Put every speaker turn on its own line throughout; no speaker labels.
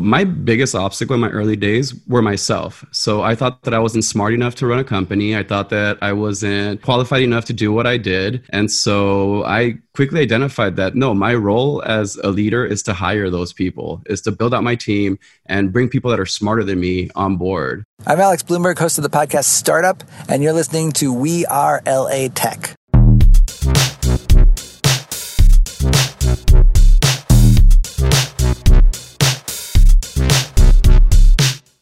My biggest obstacle in my early days were myself. So I thought that I wasn't smart enough to run a company. I thought that I wasn't qualified enough to do what I did. And so I quickly identified that no, my role as a leader is to hire those people, is to build out my team and bring people that are smarter than me on board.
I'm Alex Blumberg, host of the podcast Startup, and you're listening to We Are LA Tech.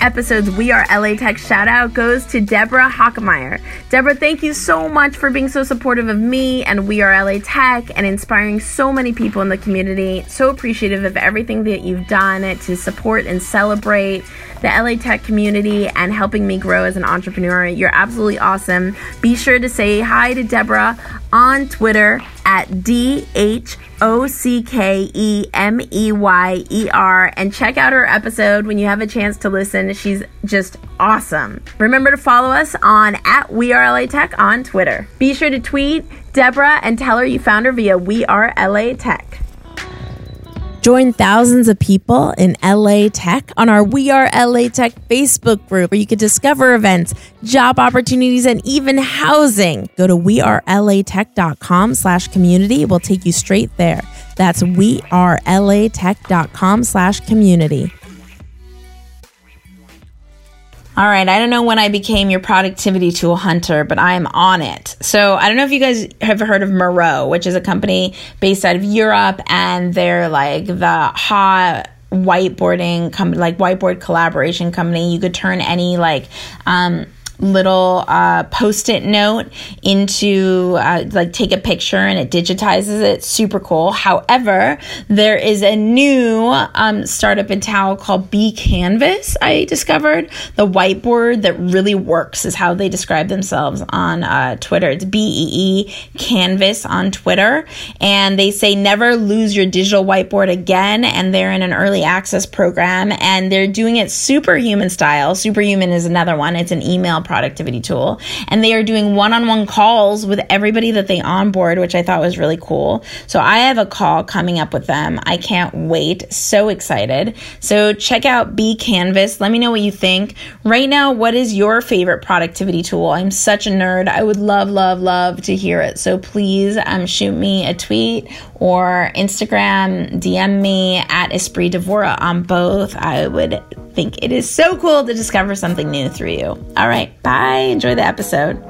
Episode's We Are LA Tech shout out goes to Deborah Hockemeyer. Deborah, thank you so much for being so supportive of me and We Are LA Tech and inspiring so many people in the community. So appreciative of everything that you've done to support and celebrate the LA Tech community and helping me grow as an entrepreneur. You're absolutely awesome. Be sure to say hi to Deborah on Twitter at D H O C K E M E Y E R and check out her episode when you have a chance to listen. She's just awesome. Remember to follow us on at We Are LA Tech on Twitter. Be sure to tweet Deborah and tell her you found her via We Are LA Tech. Join thousands of people in LA Tech on our We Are LA Tech Facebook group where you can discover events, job opportunities, and even housing. Go to wearelatech.com slash community. We'll take you straight there. That's wearelatech.com slash community. All right. I don't know when I became your productivity tool hunter, but I am on it. So I don't know if you guys have heard of Miro, which is a company based out of Europe, and they're like the hot whiteboarding company, like whiteboard collaboration company. You could turn any like um, little uh, post-it note into uh, like take a picture and it digitizes it. Super cool. However there is a new um, startup in town called b canvas i discovered. The whiteboard that really works is how they describe themselves on uh, twitter. It's b-e-e canvas on twitter. And they say never lose your digital whiteboard again. And they're in an early access program. And they're doing it superhuman style. Superhuman is another one. It's an email productivity tool. And they are doing one on one calls with everybody that they onboard, which I thought was really cool. So I have a call coming up with them. I can't wait. So excited. So check out B Canvas. Let me know what you think. Right now, what is your favorite productivity tool? I'm such a nerd. I would love, love, love to hear it. So please um, shoot me a tweet or Instagram, DM me at Espree Devora on both. I would think it is so cool to discover something new through you. All right, bye. Enjoy the episode.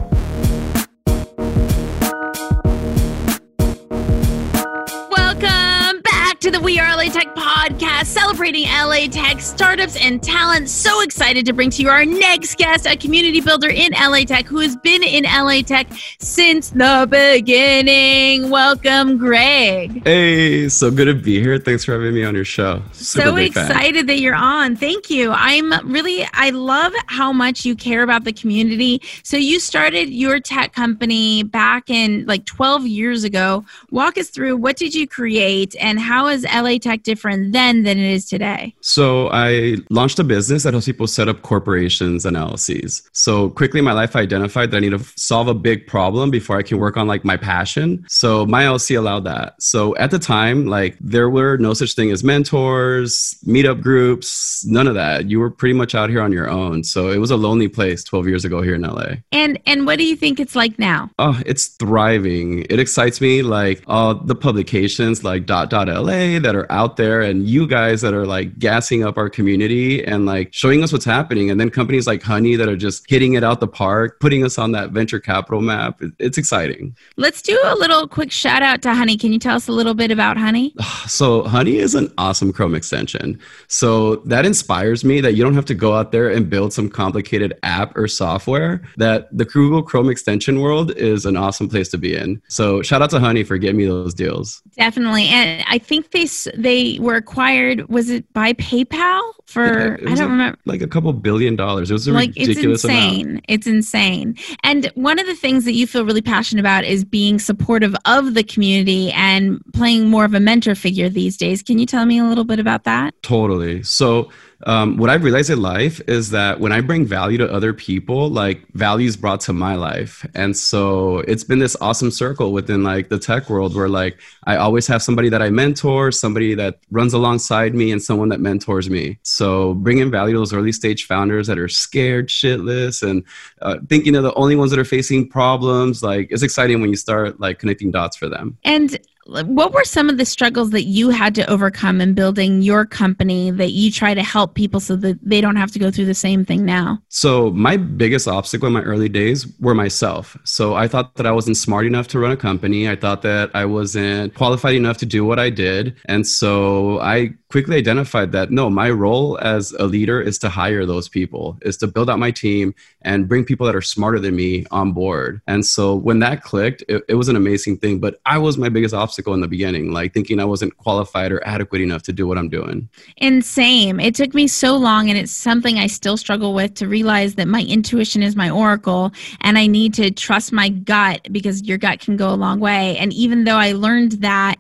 The We Are LA Tech podcast celebrating LA Tech startups and talent. So excited to bring to you our next guest, a community builder in LA Tech who has been in LA Tech since the beginning. Welcome, Greg.
Hey, so good to be here. Thanks for having me on your show.
Super so excited fan. that you're on. Thank you. I'm really, I love how much you care about the community. So you started your tech company back in like 12 years ago. Walk us through what did you create and how is LA Tech different then than it is today?
So I launched a business that helps people set up corporations and LLCs. So quickly in my life, I identified that I need to solve a big problem before I can work on like my passion. So my LLC allowed that. So at the time, like there were no such thing as mentors, meetup groups, none of that. You were pretty much out here on your own. So it was a lonely place 12 years ago here in LA.
And and what do you think it's like now?
Oh, it's thriving. It excites me like all the publications like dot dot LA that are out there and you guys that are like gassing up our community and like showing us what's happening. And then companies like Honey that are just hitting it out the park, putting us on that venture capital map. It's exciting.
Let's do a little quick shout out to Honey. Can you tell us a little bit about Honey?
So, Honey is an awesome Chrome extension. So, that inspires me that you don't have to go out there and build some complicated app or software, that the Google Chrome extension world is an awesome place to be in. So, shout out to Honey for getting me those deals.
Definitely. And I think they they they were acquired. Was it by PayPal for? I don't
like,
remember.
Like a couple billion dollars. It was a
like
ridiculous
it's insane.
amount.
It's insane. And one of the things that you feel really passionate about is being supportive of the community and playing more of a mentor figure these days. Can you tell me a little bit about that?
Totally. So um, what I've realized in life is that when I bring value to other people, like value is brought to my life. And so it's been this awesome circle within like the tech world where like I always have somebody that I mentor, somebody that runs alongside me, and someone that mentors me. So bringing value to those early stage founders that are scared shitless and uh, thinking they're the only ones that are facing problems, like it's exciting when you start like connecting dots for them.
And what were some of the struggles that you had to overcome in building your company that you try to help people so that they don't have to go through the same thing now?
So, my biggest obstacle in my early days were myself. So, I thought that I wasn't smart enough to run a company. I thought that I wasn't qualified enough to do what I did. And so, I quickly identified that no, my role as a leader is to hire those people, is to build out my team and bring people that are smarter than me on board. And so, when that clicked, it, it was an amazing thing. But I was my biggest obstacle in the beginning, like thinking I wasn't qualified or adequate enough to do what I'm doing.
And same. It took me so long, and it's something I still struggle with to realize that my intuition is my oracle, and I need to trust my gut because your gut can go a long way. And even though I learned that,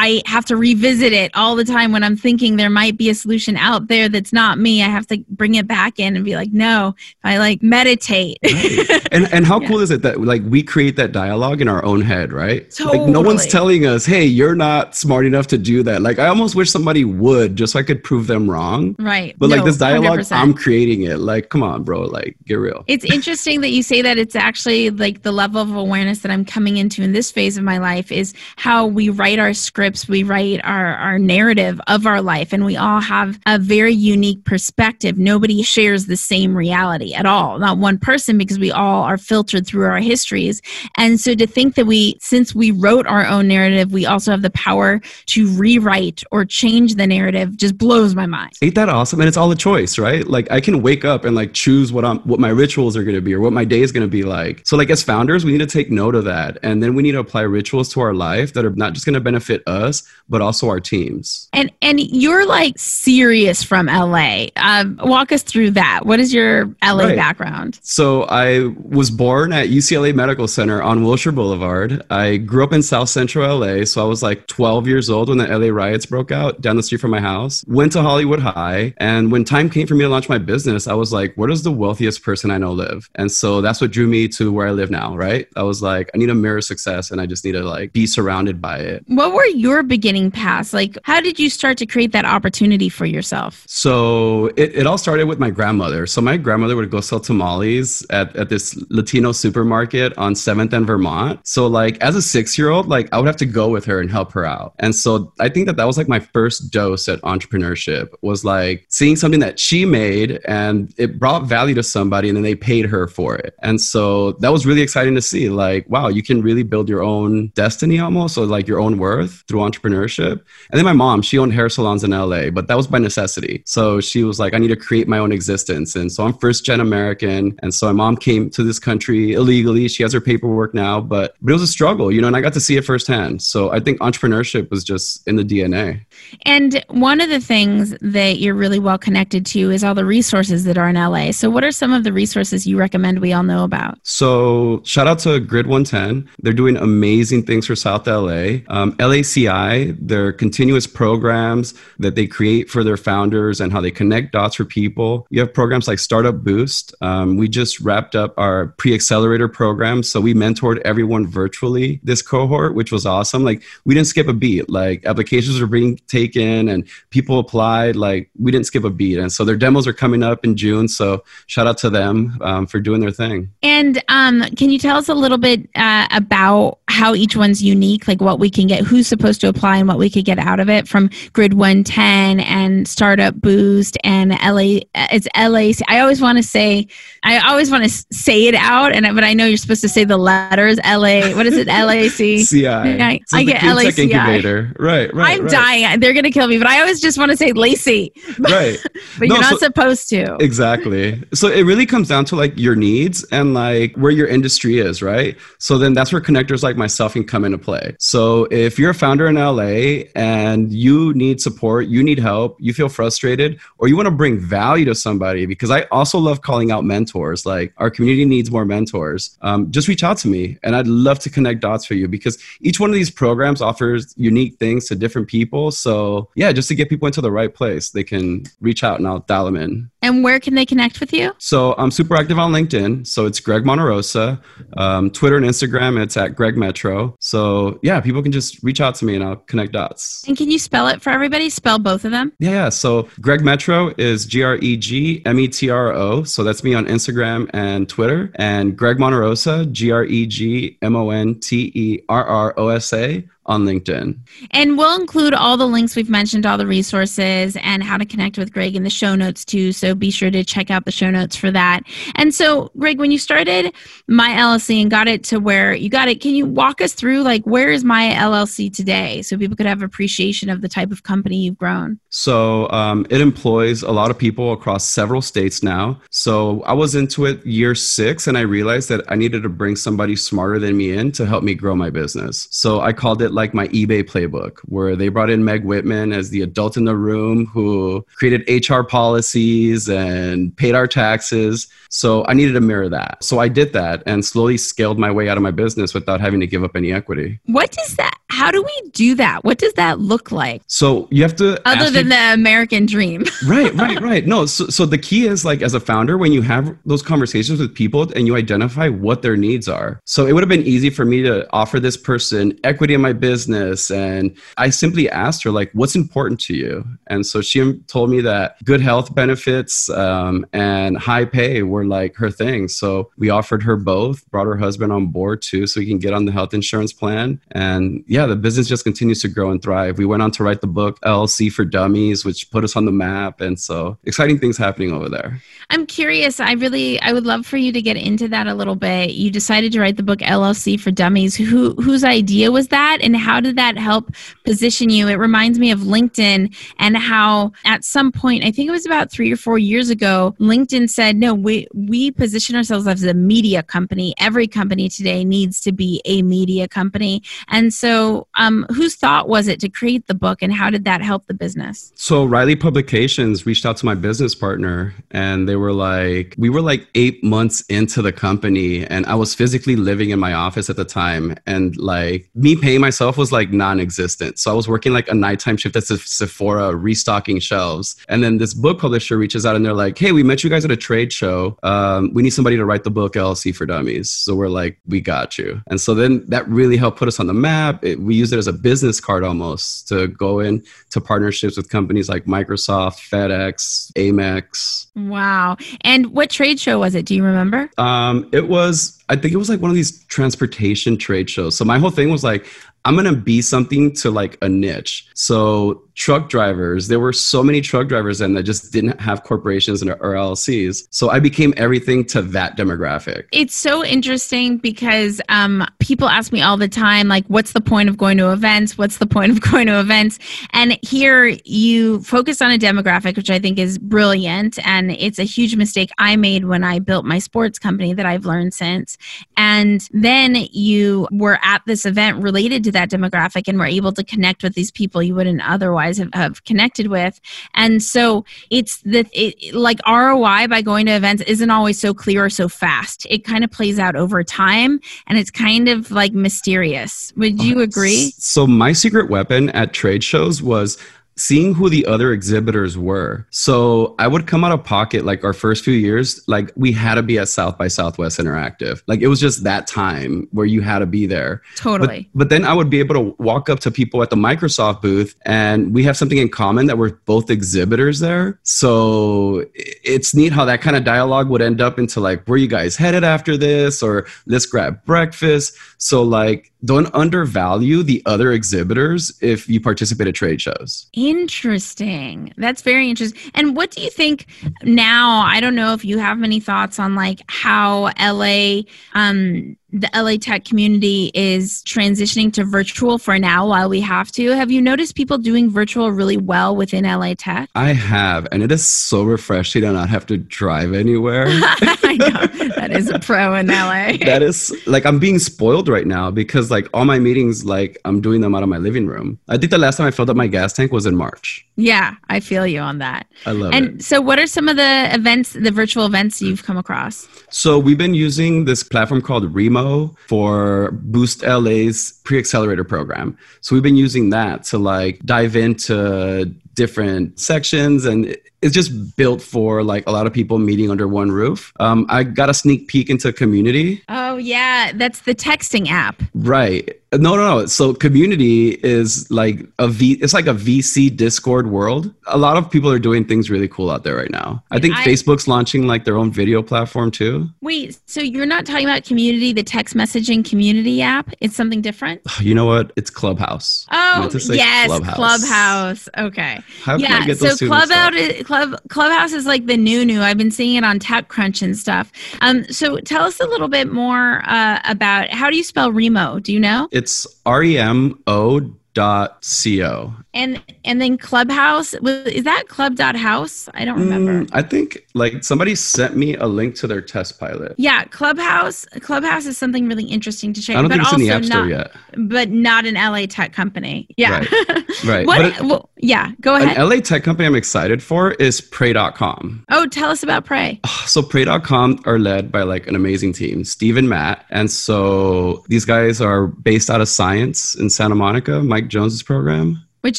I have to revisit it all the time when I'm thinking there might be a solution out there that's not me. I have to bring it back in and be like, no, I like meditate.
Right. and and how yeah. cool is it that like we create that dialogue in our own head, right?
Totally.
Like no one's telling us, hey, you're not smart enough to do that. Like I almost wish somebody would just so I could prove them wrong.
Right.
But no, like this dialogue, i I'm creating it. Like, come on, bro. Like, get real.
It's interesting that you say that it's actually like the level of awareness that I'm coming into in this phase of my life is how we write our scripts we write our, our narrative of our life, and we all have a very unique perspective. Nobody shares the same reality at all, not one person, because we all are filtered through our histories. And so to think that we, since we wrote our own narrative, we also have the power to rewrite or change the narrative just blows my mind.
Ain't that awesome? And it's all a choice, right? Like I can wake up and like choose what I'm, what my rituals are going to be or what my day is going to be like. So like as founders, we need to take note of that. And then we need to apply rituals to our life that are not just going to benefit us, but also our teams.
And and you're like serious from LA. Um, walk us through that. What is your LA right. background?
So I was born at UCLA Medical Center on Wilshire Boulevard. I grew up in South Central LA, so I was like 12 years old when the LA riots broke out down the street from my house. Went to Hollywood High, and when time came for me to launch my business, I was like, where does the wealthiest person I know live? And so that's what drew me to where I live now. Right? I was like, I need a mirror success, and I just need to like be surrounded by it.
What were your beginning paths? Like, how did you start to create that opportunity for yourself?
So it, it all started with my grandmother. So my grandmother would go sell tamales at, at this Latino supermarket on 7th and Vermont. So like as a six year old, like I would have to go with her and help her out. And so I think that that was like my first dose at entrepreneurship was like seeing something that she made and it brought value to somebody and then they paid her for it. And so that was really exciting to see like, wow, you can really build your own destiny almost or like your own worth through entrepreneurship. And then my mom, she owned hair salons in LA, but that was by necessity. So she was like, I need to create my own existence. And so I'm first gen American. And so my mom came to this country illegally. She has her paperwork now, but, but it was a struggle, you know, and I got to see it firsthand. So I think entrepreneurship was just in the DNA.
And one of the things that you're really well connected to is all the resources that are in LA. So what are some of the resources you recommend we all know about?
So shout out to Grid 110. They're doing amazing things for South LA. Um, LACI, their continuous programs that they create for their founders and how they connect dots for people. You have programs like Startup Boost. Um, we just wrapped up our pre accelerator program. So we mentored everyone virtually this cohort, which was awesome. Like we didn't skip a beat. Like applications were being taken and people applied. Like we didn't skip a beat. And so their demos are coming up in June. So shout out to them um, for doing their thing.
And um, can you tell us a little bit uh, about how each one's unique, like what we can get, who's supposed to apply and what we could get out of it from Grid 110 and Startup Boost and LA. It's LA. I always want to say, I always want to say it out, and but I know you're supposed to say the letters LA. What is it? LAC.
CI. I,
I get LAC.
Incubator. Right. Right.
I'm
right.
dying. They're gonna kill me, but I always just want to say Lacey.
Right.
but no, you're not so, supposed to.
Exactly. So it really comes down to like your needs and like where your industry is, right? So then that's where connectors like myself can come into play. So if you're a founder in LA and you need support, you need help, you feel frustrated, or you want to bring value to somebody, because I also love calling out mentors. Like our community needs more mentors. Um, just reach out to me, and I'd love to connect dots for you because each one of these programs offers unique things to different people. So yeah, just to get people into the right place, they can reach out and I'll dial them in.
And where can they connect with you?
So I'm super active on LinkedIn. So it's Greg Monterosa. Um, Twitter and Instagram, it's at Greg Metro. So yeah, people can just reach out to me and I'll connect dots.
And can you spell it for everybody? Spell both of them?
Yeah, yeah. So Greg Metro is G R E G M E T R O. So that's me on Instagram and Twitter. And Greg Monterosa, G R E G M O N T E R R O S A on LinkedIn.
And we'll include all the links we've mentioned, all the resources, and how to connect with Greg in the show notes too. So be sure to check out the show notes for that. And so, Greg, when you started My LLC and got it to where you got it, can you walk us through like where is My LLC today so people could have appreciation of the type of company you've grown?
So um, it employs a lot of people across several states now. So I was into it year six, and I realized that I needed to bring somebody smarter than me in to help me grow my business. So I called it like my eBay playbook, where they brought in Meg Whitman as the adult in the room who created HR policies and paid our taxes. So I needed to mirror that. So I did that and slowly scaled my way out of my business without having to give up any equity.
What does that? How do we do that? What does that look like?
So you have to
other than the American dream.
right, right, right. No, so, so the key is like as a founder, when you have those conversations with people and you identify what their needs are. So it would have been easy for me to offer this person equity in my business. And I simply asked her, like, what's important to you? And so she told me that good health benefits um, and high pay were like her thing. So we offered her both, brought her husband on board too, so he can get on the health insurance plan. And yeah, the business just continues to grow and thrive. We went on to write the book LLC for Dummies, which put us on the map. And so exciting things happening over there.
I'm curious. I really, I would love for you to get into that a little bit. You decided to write the book LLC for Dummies. Who, whose idea was that? And how did that help position you? It reminds me of LinkedIn and how at some point, I think it was about three or four years ago, LinkedIn said, no, we, we position ourselves as a media company. Every company today needs to be a media company. And so, um, whose thought was it to create the book and how did that help the business?
So, Wiley Publications reached out to my business partner and they were like, we were like eight months into the company and I was physically living in my office at the time. And like me paying myself was like non existent. So, I was working like a nighttime shift at Sephora restocking shelves. And then this book publisher reaches out and they're like, hey, we met you guys at a trade show. Um, we need somebody to write the book LLC for Dummies. So, we're like, we got you. And so then that really helped put us on the map. It, we used it as a business card almost to go in to partnerships with companies like Microsoft, FedEx, Amex.
Wow. And what trade show was it? Do you remember?
Um, it was, I think it was like one of these transportation trade shows. So my whole thing was like, I'm to be something to like a niche. So truck drivers, there were so many truck drivers then that just didn't have corporations or LLCs. So I became everything to that demographic.
It's so interesting because um, people ask me all the time, like, what's the point of going to events? What's the point of going to events? And here you focus on a demographic, which I think is brilliant. And it's a huge mistake I made when I built my sports company that I've learned since. And then you were at this event related to that demographic and we're able to connect with these people you wouldn't otherwise have, have connected with. And so it's the it, like ROI by going to events isn't always so clear or so fast. It kind of plays out over time and it's kind of like mysterious. Would oh, you agree?
So my secret weapon at trade shows was seeing who the other exhibitors were. So I would come out of pocket like our first few years, like we had to be at South by Southwest Interactive. Like it was just that time where you had to be there.
Totally.
But, but then I would be able to walk up to people at the Microsoft booth and we have something in common that we're both exhibitors there. So it's neat how that kind of dialogue would end up into like, where you guys headed after this? Or let's grab breakfast. So like don't undervalue the other exhibitors if you participate at trade shows.
Interesting. That's very interesting. And what do you think now? I don't know if you have any thoughts on like how LA um the LA tech community is transitioning to virtual for now while we have to. Have you noticed people doing virtual really well within LA tech?
I have, and it is so refreshing to not have to drive anywhere.
I know. That is a pro in LA.
that is like I'm being spoiled right now because like all my meetings, like I'm doing them out of my living room. I think the last time I filled up my gas tank was in March.
Yeah, I feel you on that.
I love
and
it.
And so, what are some of the events, the virtual events you've come across?
So we've been using this platform called Remo for Boost LA's pre-accelerator program. So we've been using that to like dive into different sections and it's just built for like a lot of people meeting under one roof. Um, I got a sneak peek into community.
Oh, yeah. That's the texting app.
Right. No, no, no. So community is like a V it's like a VC Discord world. A lot of people are doing things really cool out there right now. I think
I-
Facebook's launching like their own video platform too.
Wait, so you're not talking about community, the text messaging community app? It's something different?
You know what? It's Clubhouse.
Oh,
meant to say
yes, Clubhouse. Okay.
How
yeah, so
mixed
Clubhouse is, Club Clubhouse is like the new new. I've been seeing it on TechCrunch and stuff. Um, so tell us a little bit more uh, about how do you spell Remo? Do you know?
It's R E M O dot C O.
And and then Clubhouse is that Club House? I don't remember.
Mm, I think like somebody sent me a link to their test pilot.
Yeah, Clubhouse. Clubhouse is something really interesting to check.
I don't
but
think it's in the
also
App Store
not,
yet.
But not an LA tech company. Yeah.
Right. Right.
what?
It-
well, yeah. Go ahead.
An LA tech company I'm excited for is Pray.com.
oh, tell us about Pray.
So Pray.com are led by like an amazing team, Steve and Matt. And so these guys are based out of science in Santa Monica, Mike Jones's program.
which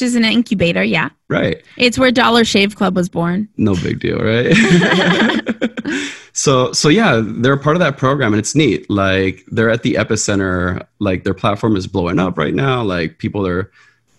is an incubator. Yeah.
Right.
It's where Dollar Shave Club was born.
no big deal, right? so so yeah, they're a part of that program and it's neat. Like they're at the epicenter, like their platform is blowing up right now. Like people are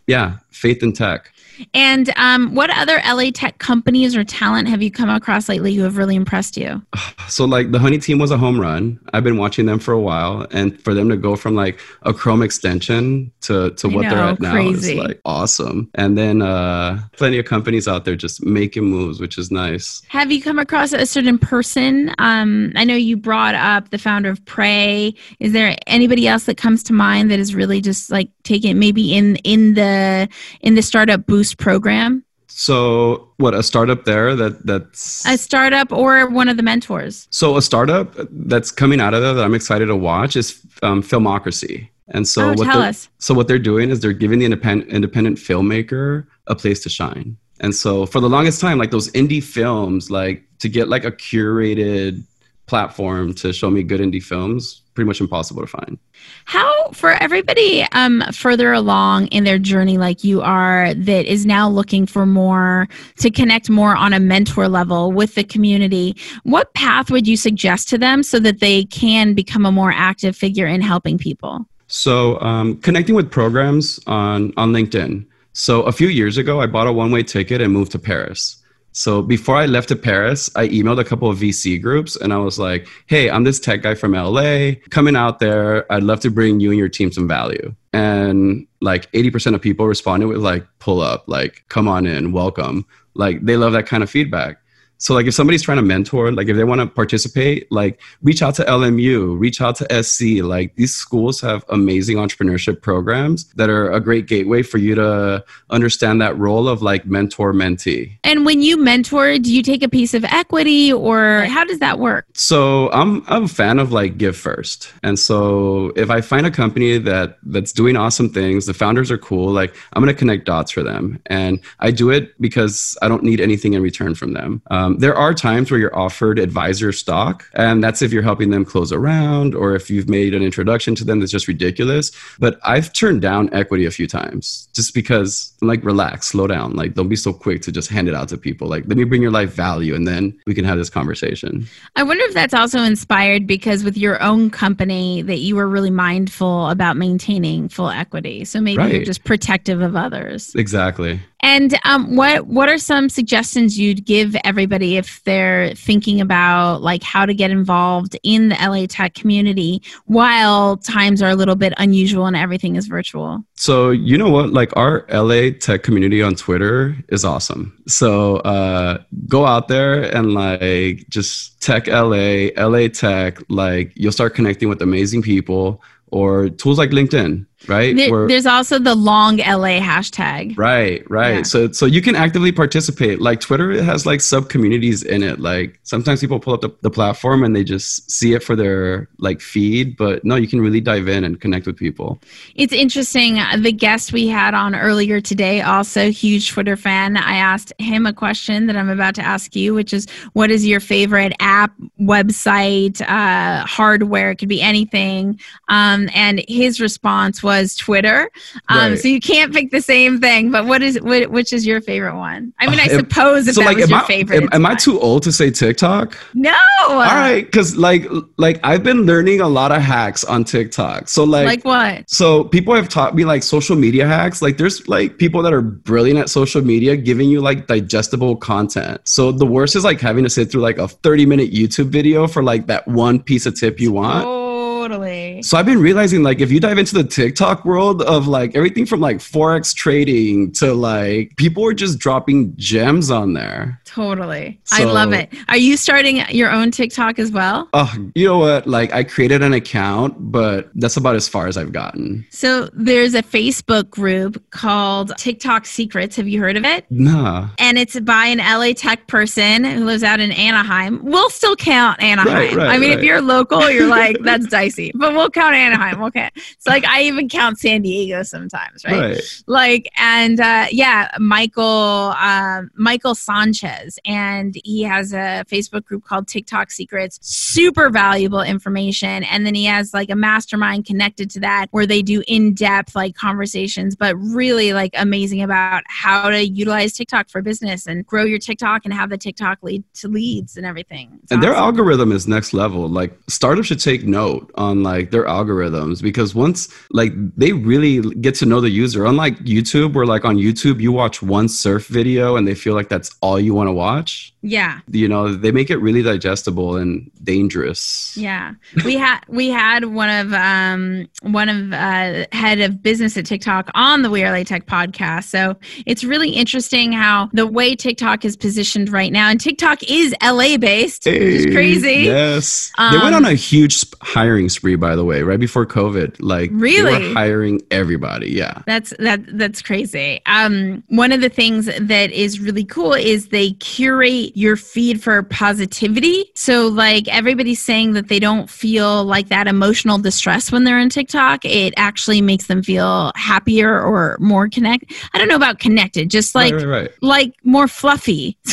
yeah, faith in tech.
And um, what other LA tech companies or talent have you come across lately who have really impressed you?
So like the Honey team was a home run. I've been watching them for a while and for them to go from like a Chrome extension to to what they're at now
crazy.
is like awesome. And then uh plenty of companies out there just making moves, which is nice.
Have you come across a certain person? Um, I know you brought up the founder of Pray. Is there anybody else that comes to mind that is really just like taking maybe in in the in the startup boost program,
So what a startup there that that's
a startup or one of the mentors?
So a startup that's coming out of there that I'm excited to watch is um, Filmocracy. And so
Oh,
what
tell
they're,
us.
so what they're doing is they're giving the independent independent filmmaker a place to shine. And so for the longest time, like those indie films, like to get like a curated platform to show me good indie films, pretty much impossible to find.
How for everybody um, further along in their journey, like you are, that is now looking for more to connect more on a mentor level with the community, what path would you suggest to them so that they can become a more active figure in helping people?
So um, connecting with programs on on LinkedIn. So a few years ago, I bought a one way ticket and moved to Paris. So before I left to Paris, I emailed a couple of VC groups and I was like, "Hey, I'm this tech guy from LA, coming out there. I'd love to bring you and your team some value." And like 80% of people responded with like, "Pull up, like, come on in, welcome." Like they love that kind of feedback. So like if somebody's trying to mentor, like if they want to participate, like reach out to LMU, reach out to SC. Like these schools have amazing entrepreneurship programs that are a great gateway for you to understand that role of like mentor mentee.
And when you mentor, do you take a piece of equity or how does that work?
So I'm I'm a fan of like give first. And so if I find a company that that's doing awesome things, the founders are cool, like I'm gonna connect dots for them. And I do it because I don't need anything in return from them. Um, Um, there are times where you're offered advisor stock, and that's if you're helping them close a round or if you've made an introduction to them that's just ridiculous. But I've turned down equity a few times just because I'm like relax, slow down. Like don't be so quick to just hand it out to people. Like let me bring your life value and then we can have this conversation.
I wonder if that's also inspired because with your own company that you were really mindful about maintaining full equity. So maybe you're just protective of others.
Exactly.
And um, what what are some suggestions you'd give everybody if they're thinking about like how to get involved in the LA Tech community while times are a little bit unusual and everything is virtual?
So you know what? Like our LA Tech community on Twitter is awesome. So uh, go out there and like just Tech LA, LA Tech. Like you'll start connecting with amazing people or tools like LinkedIn right?
There, Where, there's also the long LA hashtag.
Right, right. Yeah. So so you can actively participate. Like Twitter has like sub communities in it. Like sometimes people pull up the, the platform and they just see it for their like feed, but no, you can really dive in and connect with people.
It's interesting. The guest we had on earlier today, also huge Twitter fan. I asked him a question that I'm about to ask you, which is what is your favorite app, website, uh, hardware? It could be anything. Um, and his response was was Twitter. Um, right. So you can't pick the same thing. But what is what, which is your favorite one? I mean, I uh, suppose if so that like, was your I, favorite.
Am, am I too old to say TikTok?
No.
All right, because like like I've been learning a lot of hacks on TikTok. So like
like what?
So people have taught me like social media hacks. Like there's like people that are brilliant at social media giving you like digestible content. So the worst is like having to sit through like a 30 minute YouTube video for like that one piece of tip you want.
Oh Totally.
So I've been realizing like if you dive into the TikTok world of like everything from like forex trading to like people are just dropping gems on there.
Totally. So, I love it. Are you starting your own TikTok as well?
Oh, you know what? Like I created an account, but that's about as far as I've gotten.
So there's a Facebook group called TikTok Secrets. Have you heard of it?
Nah.
And it's by an LA tech person who lives out in Anaheim. We'll still count Anaheim. Right, right, I mean, right. if you're local, you're like, that's dicey but we'll count Anaheim. We'll count. It's like I even count San Diego sometimes, right? right. Like, and uh, yeah, Michael uh, Michael Sanchez, and he has a Facebook group called TikTok Secrets. Super valuable information, and then he has like a mastermind connected to that where they do in depth like conversations, but really like amazing about how to utilize TikTok for business and grow your TikTok and have the TikTok lead to leads and everything.
It's and awesome. their algorithm is next level. Like startups should take note on like their algorithms because once like they really get to know the user. Unlike youtube where like on youtube you watch one surf video and they feel like that's all you want to watch.
Yeah.
You know they make it really digestible and dangerous.
Yeah. We had we had one of um one of uh head of business at tiktok on the we are LA tech podcast. So it's really interesting how the way tiktok is positioned right now and tiktok is la based hey, which is crazy.
yes. Um, they went on a huge hiring spree, by the way, right before COVID. Like
really
hiring everybody. Yeah.
That's that that's crazy. Um one of the things that is really cool is they curate your feed for positivity. So like everybody's saying that they don't feel like that emotional distress when they're on TikTok. It actually makes them feel happier or more connect. I don't know about connected, just like right, right, right. like more fluffy.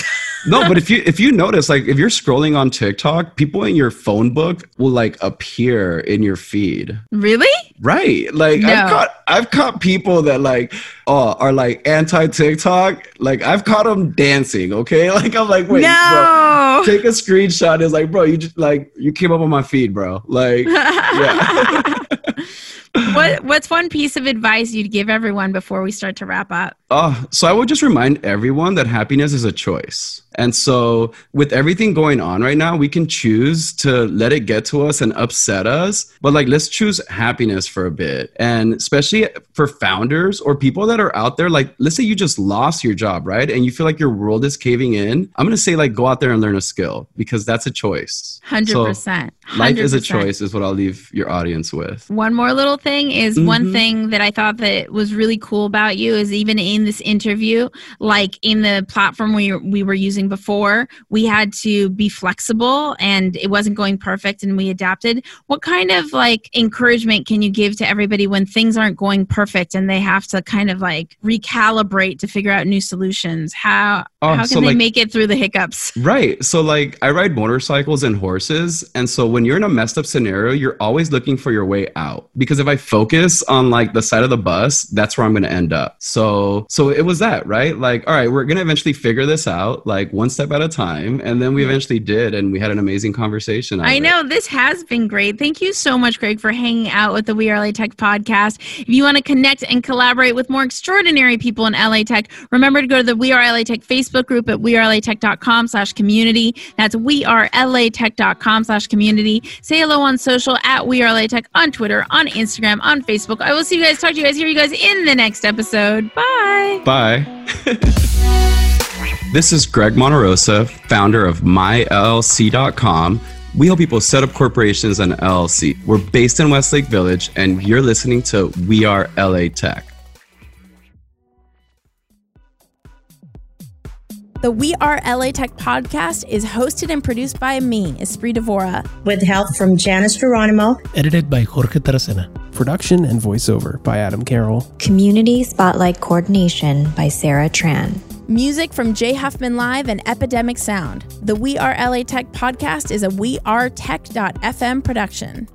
no, but if you if you notice, like if you're scrolling on TikTok, people in your phone book will like appear in your feed.
Really?
Right. Like no. I've caught I've caught people that like oh are like anti TikTok. Like I've caught them dancing. Okay. Like I'm like wait,
no.
bro, take a screenshot. It's like bro, you just like you came up on my feed, bro. Like yeah.
what what's one piece of advice you'd give everyone before we start to wrap up?
Uh, so I would just remind everyone that happiness is a choice. And so, with everything going on right now, we can choose to let it get to us and upset us. But, like, let's choose happiness for a bit. And especially for founders or people that are out there, like, let's say you just lost your job, right? And you feel like your world is caving in. I'm going to say, like, go out there and learn a skill because that's a choice.
100%. So 100%.
Life is a choice, is what I'll leave your audience with.
One more little thing is mm-hmm. one thing that I thought that was really cool about you is even in this interview, like in the platform we, we were using before, we had to be flexible and it wasn't going perfect and we adapted. What kind of like encouragement can you give to everybody when things aren't going perfect and they have to kind of like recalibrate to figure out new solutions? How oh, how can so they like, make it through the hiccups?
Right. So like I ride motorcycles and horses and so when you're in a messed up scenario, you're always looking for your way out because if I focus on like the side of the bus, that's where I'm going to end up. So, so it was that, right? Like, all right, we're going to eventually figure this out, like one step at a time. And then we eventually did. And we had an amazing conversation.
I know this has been great. Thank you so much, Greg, for hanging out with the We Are LA Tech podcast. If you want to connect and collaborate with more extraordinary people in LA Tech, remember to go to the We Are LA Tech Facebook group at wearelatech.com slash community. That's wearelatech.com slash community. Say hello on social at We Are LA Tech on Twitter, on Instagram, on Facebook. I will see you guys, talk to you guys, hear you guys in the next episode. Bye.
Bye. this is Greg Monterosa, founder of myllc.com. We help people set up corporations and LLC. We're based in Westlake Village, and you're listening to We Are LA Tech.
The We Are LA Tech podcast is hosted and produced by me, Espree Devora.
With help from Janice Geronimo.
Edited by Jorge Taracena.
Production and voiceover by Adam Carroll.
Community Spotlight Coordination by Sarah Tran.
Music from Jay Huffman Live and Epidemic Sound. The We Are LA Tech podcast is a We Are wearetech.fm production.